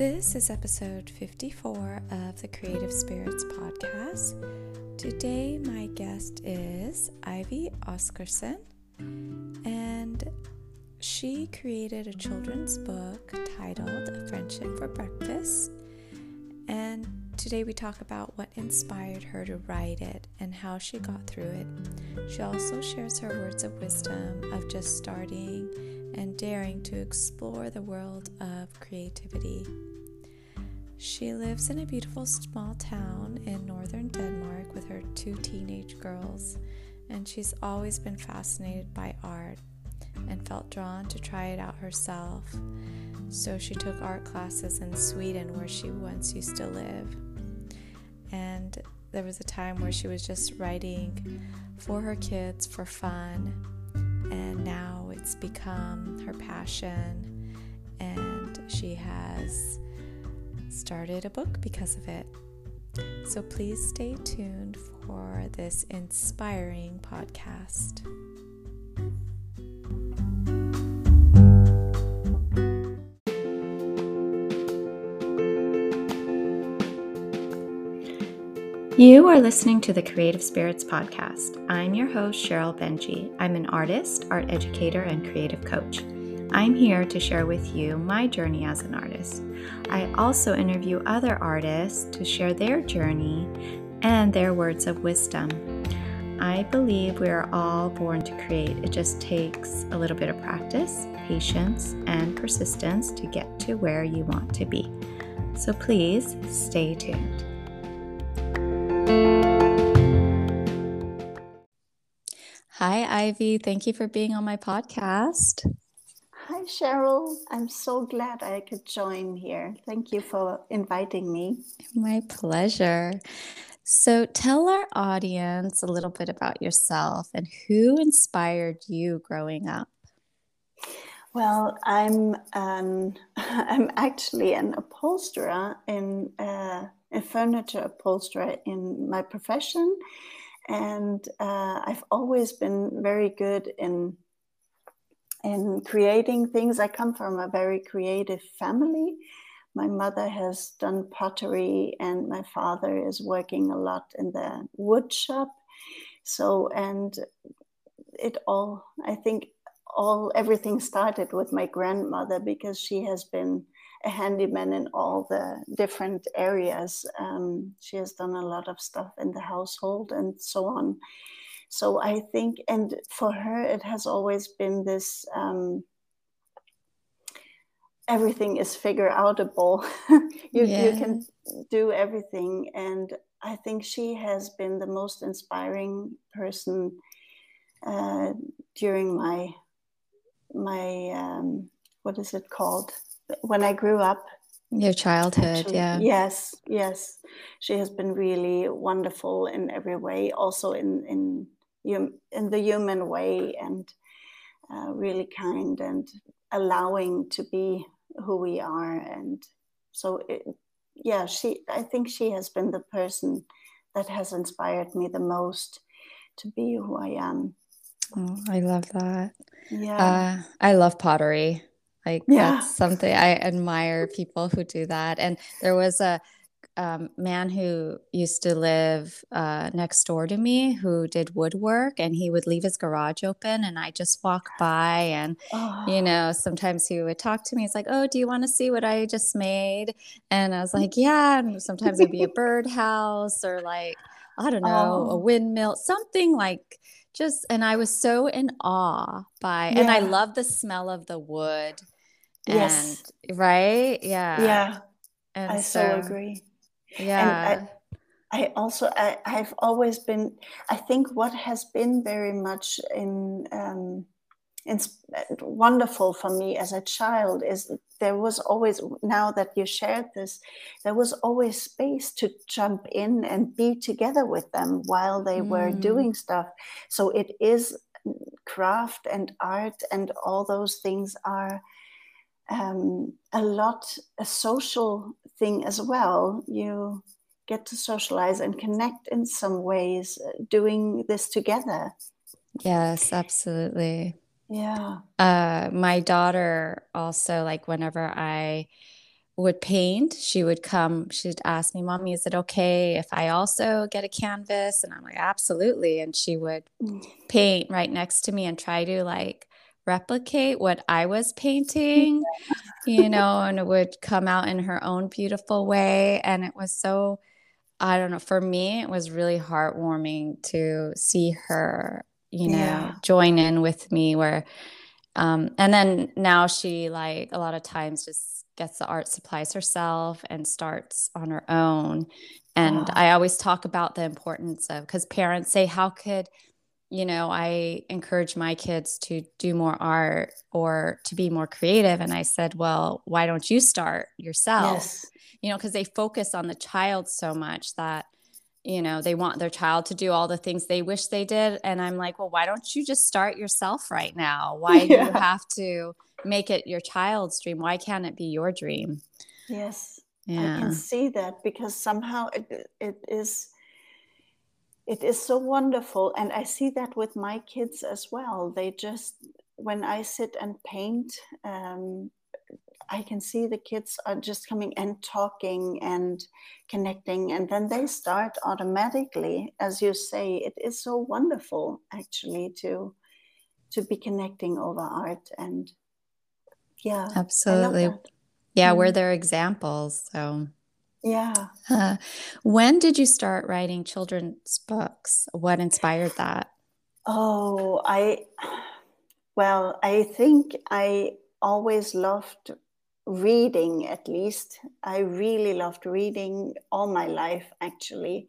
This is episode 54 of the Creative Spirits podcast. Today, my guest is Ivy Oskarsson, and she created a children's book titled A Friendship for Breakfast. And today, we talk about what inspired her to write it and how she got through it. She also shares her words of wisdom of just starting and daring to explore the world of creativity. She lives in a beautiful small town in northern Denmark with her two teenage girls, and she's always been fascinated by art and felt drawn to try it out herself. So she took art classes in Sweden, where she once used to live. And there was a time where she was just writing for her kids for fun, and now it's become her passion, and she has started a book because of it. So please stay tuned for this inspiring podcast. You are listening to the Creative Spirits Podcast. I'm your host, Sheryl Benjy. I'm an artist, art educator, and creative coach. I'm here to share with you my journey as an artist. I also interview other artists to share their journey and their words of wisdom. I believe we are all born to create. It just takes a little bit of practice, patience, and persistence to get to where you want to be. So please stay tuned. Hi, Ivy. Thank you for being on my podcast. Hi, Sheryl. I'm so glad I could join here. Thank you for inviting me. My pleasure. So, tell our audience a little bit about yourself and who inspired you growing up. Well, I'm um, I'm actually an upholsterer in uh, a furniture upholsterer in my profession, and uh, I've always been very good in in creating things. I come from a very creative family. My mother has done pottery, and my father is working a lot in the wood shop. So, and it all, I think, all everything started with my grandmother because she has been a handyman in all the different areas. Um, she has done a lot of stuff in the household and so on. So I think, and for her, it has always been this um, everything is figure outable. you, yeah. you can do everything. And I think she has been the most inspiring person uh, during my, my um, what is it called? When I grew up, your childhood yeah. yes yes. She has been really wonderful in every way also in in in the human way and uh, really kind and allowing to be who we are. And so it, yeah she i think she has been the person that has inspired me the most to be who i am. Oh, i love that. Yeah. Uh, i love pottery like yeah. that's something i admire people who do that and there was a um, man who used to live uh, next door to me who did woodwork and he would leave his garage open and I just walk by and oh. you know sometimes he would talk to me he's like oh do you want to see what I just made and I was like yeah and sometimes it'd be a birdhouse or like I don't know oh. a windmill something like just and I was so in awe by yeah. and I love the smell of the wood and yes. right? Yeah. Yeah. And I so, so agree. Yeah I, I also I, I've always been I think what has been very much in um, it's wonderful for me as a child is there was always now that you shared this there was always space to jump in and be together with them while they mm. were doing stuff. So it is craft and art and all those things are um, a lot a social thing as well. You get to socialize and connect in some ways uh, doing this together. Yes, absolutely. Yeah. Uh, my daughter also, like, whenever I would paint, she would come, she'd ask me, Mommy, is it okay if I also get a canvas? And I'm like, Absolutely. And she would mm. paint right next to me and try to like replicate what I was painting, you know, and it would come out in her own beautiful way. And it was so, I don't know, for me, it was really heartwarming to see her, you know, yeah. join in with me where, um, and then now she like a lot of times just gets the art supplies herself and starts on her own. And oh. I always talk about the importance of because parents say, How could, you know, I encourage my kids to do more art or to be more creative? And I said, Well, why don't you start yourself? Yes. You know, because they focus on the child so much that you know they want their child to do all the things they wish they did and i'm like well why don't you just start yourself right now why yeah. do you have to make it your child's dream why can't it be your dream yes yeah. i can see that because somehow it, it is it is so wonderful and i see that with my kids as well. They just when i sit and paint um, i can see the kids are just coming and talking and connecting and then they start automatically as you say it is so wonderful actually to to be connecting over art and yeah absolutely. yeah mm-hmm. we're their examples so yeah. Uh, when did you start writing children's books? What inspired that? Oh i well i think i always loved reading at least. I really loved reading all my life actually.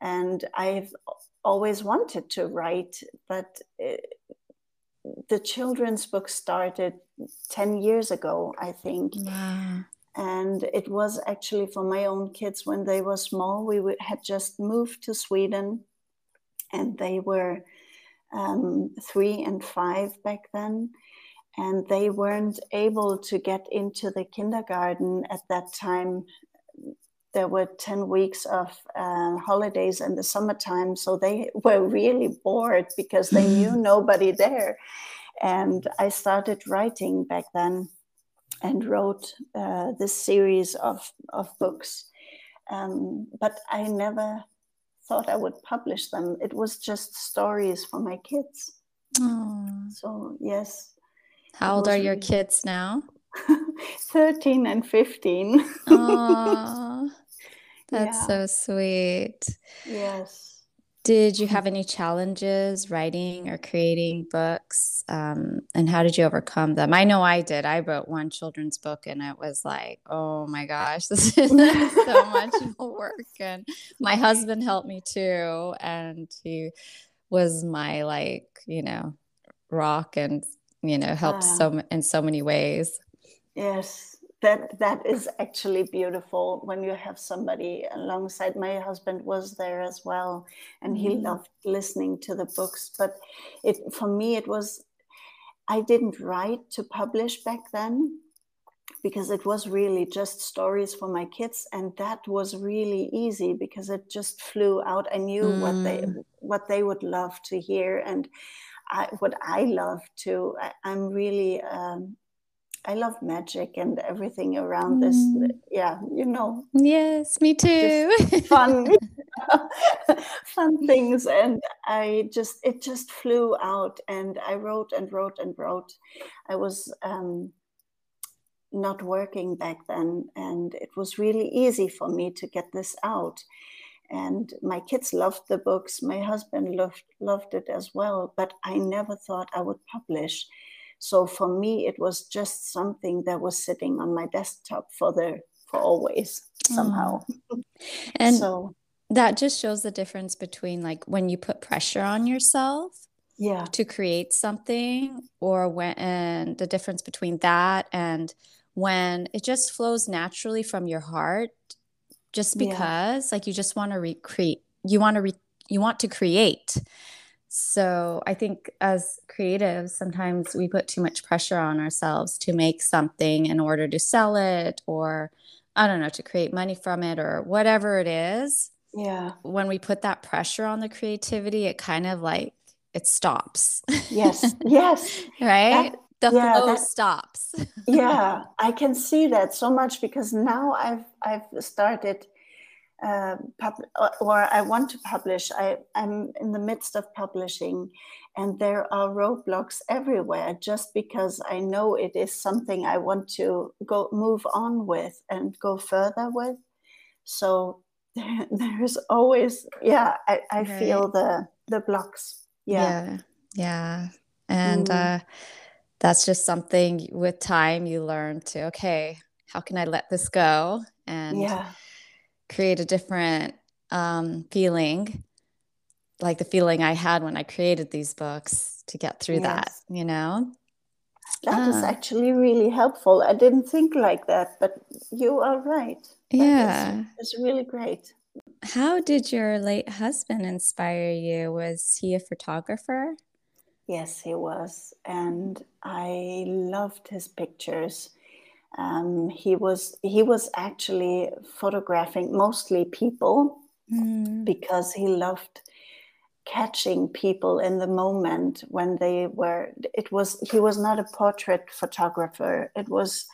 And i've always wanted to write but it, the children's book started 10 years ago, I think. Wow. And it was actually for my own kids when they were small. We had just moved to Sweden and they were um, three and five back then. And they weren't able to get into the kindergarten at that time there were 10 weeks of uh, holidays in the summertime. So they were really bored because they knew nobody there. And I started writing back then and wrote uh, this series of, of books. Um, but I never thought I would publish them. It was just stories for my kids. Aww. So, yes. How old are your kids now? 13 and 15. That's yeah. so sweet. Yes. Did you have any challenges writing or creating books? Um, and how did you overcome them? I know I did. I wrote one children's book and it was like, oh my gosh, this is so much work. And my husband helped me too. And he was my, like, you know, rock and, you know, helped so in so many ways. Yes that that is actually beautiful when you have somebody alongside my husband was there as well and he mm-hmm. loved listening to the books but it for me it was i didn't write to publish back then because it was really just stories for my kids and that was really easy because it just flew out i knew mm. what they mm. what they would love to hear and I, what i love to I, am really um, I love magic and everything around this. Mm. Yeah, you know. Yes, me too. fun, fun things, and I just it just flew out, and I wrote and wrote and wrote. I was um, not working back then, and it was really easy for me to get this out. And my kids loved the books. My husband loved loved it as well, but I never thought I would publish so for me, it was just something that was sitting on my desktop for the for always somehow. Mm. And so that just shows the difference between like when you put pressure on yourself yeah to create something or when and the difference between that and when it just flows naturally from your heart just because yeah. like you just want to recreate you want to re- you want to create so I think as creatives, sometimes we put too much pressure on ourselves to make something in order to sell it or, I don't know, to create money from it or whatever it is. Yeah. When we put that pressure on the creativity, it kind of like it stops. Yes. Yes. right. That, the yeah, flow that, stops. yeah, I can see that so much because now I've I've started uh, pub- or I want to publish. I, I'm in the midst of publishing, and there are roadblocks everywhere just because I know it is something I want to go move on with and go further with. So there, there's always, yeah, I, I right. feel the the blocks. Yeah, yeah, yeah. and mm. uh, that's just something with time you learn to. Okay, how can I let this go? And yeah create a different um, feeling like the feeling I had when I created these books to get through yes. that, you know? That is uh, actually really helpful. I didn't think like that, but you are right. yeah. It's really great. How did your late husband inspire you? Was he a photographer? Yes, he was. And I loved his pictures. Um, he was he was actually photographing mostly people mm. because he loved catching people in the moment when they were it was he was not a portrait photographer it was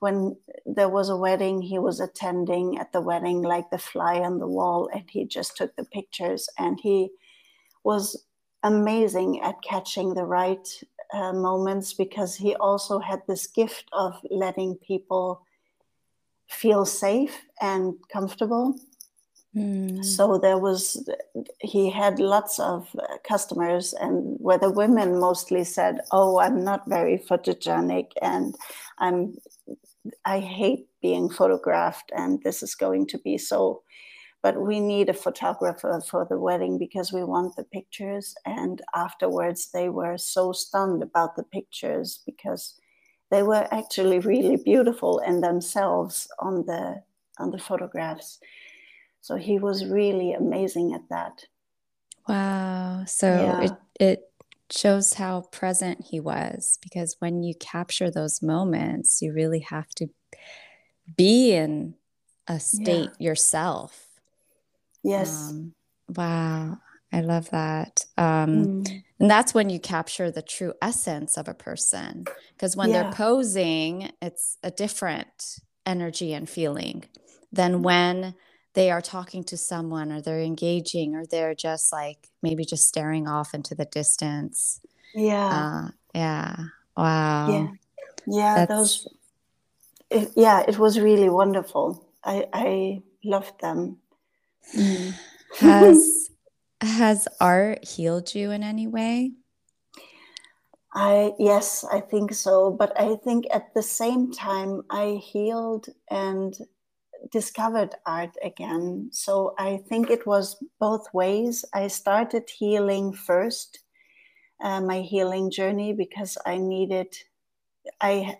when there was a wedding he was attending at the wedding like the fly on the wall and he just took the pictures and he was amazing at catching the right uh, moments because he also had this gift of letting people feel safe and comfortable. Mm. So there was, he had lots of uh, customers, and where the women mostly said, "Oh, I'm not very photogenic, and I'm, I hate being photographed, and this is going to be so but we need a photographer for the wedding because we want the pictures. And afterwards, they were so stunned about the pictures because they were actually really beautiful in themselves on the on the photographs. So he was really amazing at that. Wow. So yeah. it it shows how present he was because when you capture those moments, you really have to be in a state yeah. yourself Yes. Um, wow. I love that. Um, mm. And that's when you capture the true essence of a person. Because when yeah. they're posing, it's a different energy and feeling than mm. when they are talking to someone or they're engaging or they're just like maybe just staring off into the distance. Yeah. Uh, yeah. Wow. Yeah. Yeah. That's... Those. It, yeah, it was really wonderful. I I loved them. Mm. Has has art healed you in any way? I yes, I think so. But I think at the same time I healed and discovered art again. So I think it was both ways. I started healing first, uh, my healing journey, because I needed, I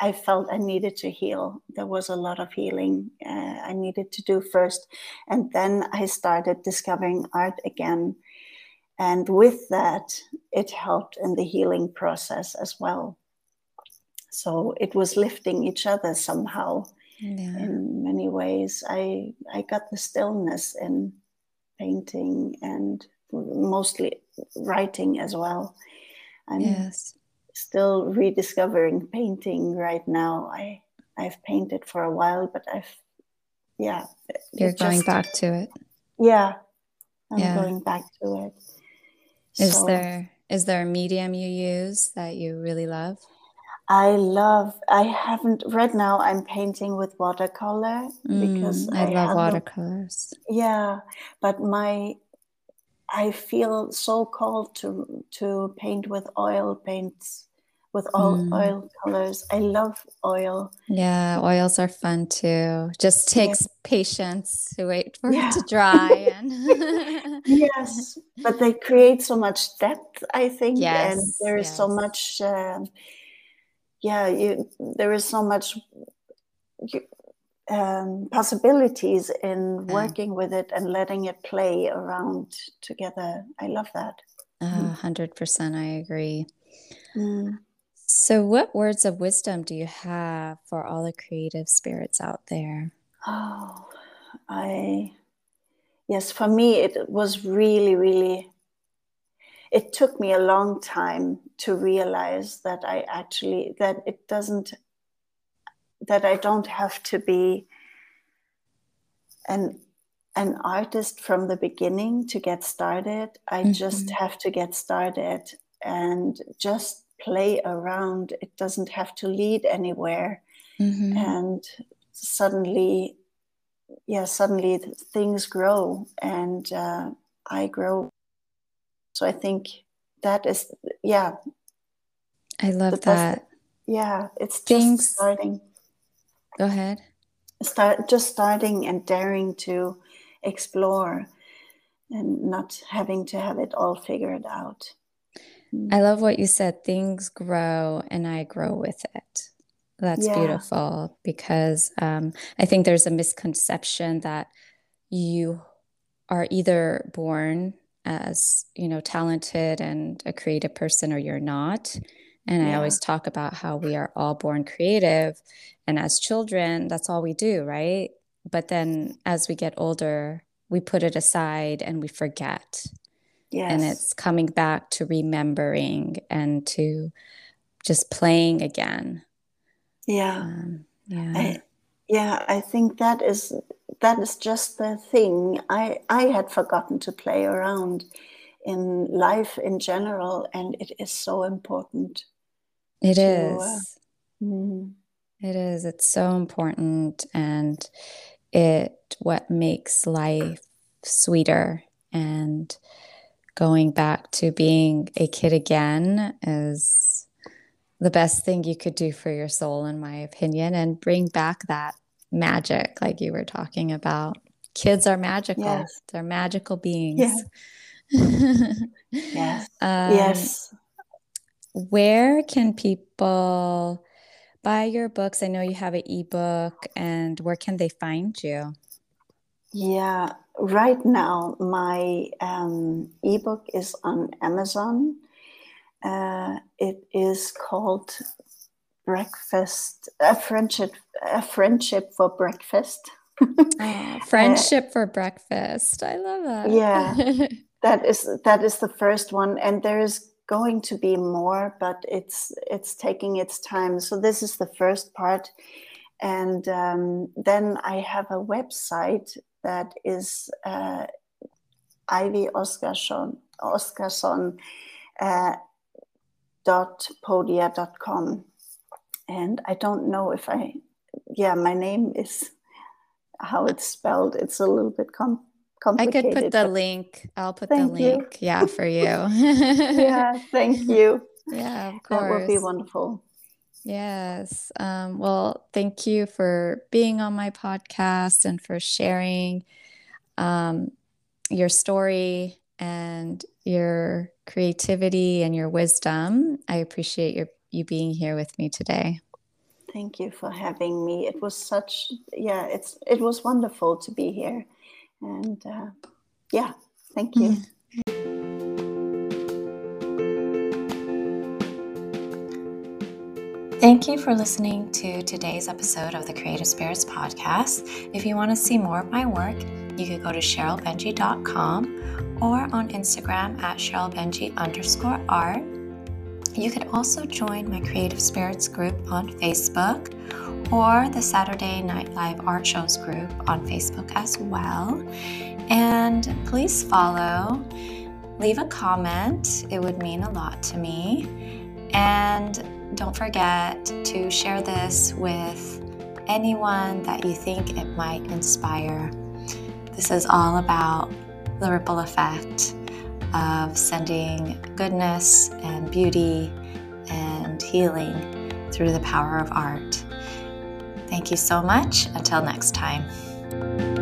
I felt I needed to heal. There was a lot of healing uh, I needed to do first. And then I started discovering art again. And with that, it helped in the healing process as well. So it was lifting each other somehow yeah. in many ways. I, I got the stillness in painting and mostly writing as well. I'm, yes still rediscovering painting right now. I I've painted for a while, but I've yeah. You're going back to it. Yeah, I'm yeah. going back to it. Is so, there is there a medium you use that you really love? I love. I haven't right now. I'm painting with watercolor mm, because I, I love watercolors. yeah, but my I feel so called to to paint with oil paints with all mm. oil colors. I love oil. Yeah, oils are fun too. Just takes yeah. patience to wait for yeah. it to dry and yes, but they create so much depth, I think, yes. and there is yes. so much. Uh, yeah, you, there is so much um, possibilities in working with it and letting it play around together. I love that. hundred percent, I agree. Mm. So, what words of wisdom do you have for all the creative spirits out there? Oh, I, yes, for me, it was really, really, it took me a long time to realize that I actually that it doesn't that I don't have to be an an artist from the beginning to get started. I mm-hmm. just have to get started and just play around. It doesn't have to lead anywhere. Mm-hmm. And suddenly, yeah, suddenly things grow and uh, I grow. So I think that is, yeah. I love that. yeah, it's things starting. Go ahead. Start just starting and daring to explore and not having to have it all figured out. I love what you said. Things grow and I grow with it. That's yeah. beautiful because um, I think there's a misconception that you are either born as you know talented and a creative person or you're not and yeah. i always talk about how we are all born creative and as children that's all we do right but then as we get older, we put it aside and we forget. Yes. And it's coming back to remembering and to just playing again. Yeah. Um, yeah. I, yeah, I think that is that is just the thing. I I had forgotten to play around in life in general and it is so important. It to, is. Uh, mm. It is. It's so important and it what makes life sweeter and going back to being a kid again is the best thing you could do for your soul in my opinion and bring back that magic like you were talking about kids are magical yes. they're magical beings yeah. yes um, yes where can people buy your books? I know you have an ebook, and where can they find you? Yeah, right now my um, ebook is on Amazon. Uh, it is called Breakfast, a friendship, a friendship for breakfast. oh, friendship uh, for breakfast. I love that. Yeah, that is that is the first one, and there is going to be more, but it's it's taking its time. So this is the first part, and um, then I have a website that is uh, Ivy Oskarsson Oskarsson uh, dot podia dot com, and I don't know if I yeah my name is how it's spelled. It's a little bit com- I could put the link. I'll put the link. You. Yeah, for you. yeah, thank you. Yeah, of course. That would be wonderful. Yes. Um, well, thank you for being on my podcast and for sharing um, your story and your creativity and your wisdom. I appreciate your you being here with me today. Thank you for having me. It was such yeah, it's it was wonderful to be here. And uh, yeah, thank you. Mm-hmm. Thank you for listening to today's episode of the Creative Spirits Podcast. If you want to see more of my work, you could go to SherylBenjy.com or on Instagram at SherylBenjy underscore art. You could also join my Creative Spirits group on Facebook or the Saturday Night Live Art Shows group on Facebook as well. And please follow, leave a comment, it would mean a lot to me. And don't forget to share this with anyone that you think it might inspire. This is all about the ripple effect of sending goodness and beauty and healing through the power of art. Thank you so much. Until next time.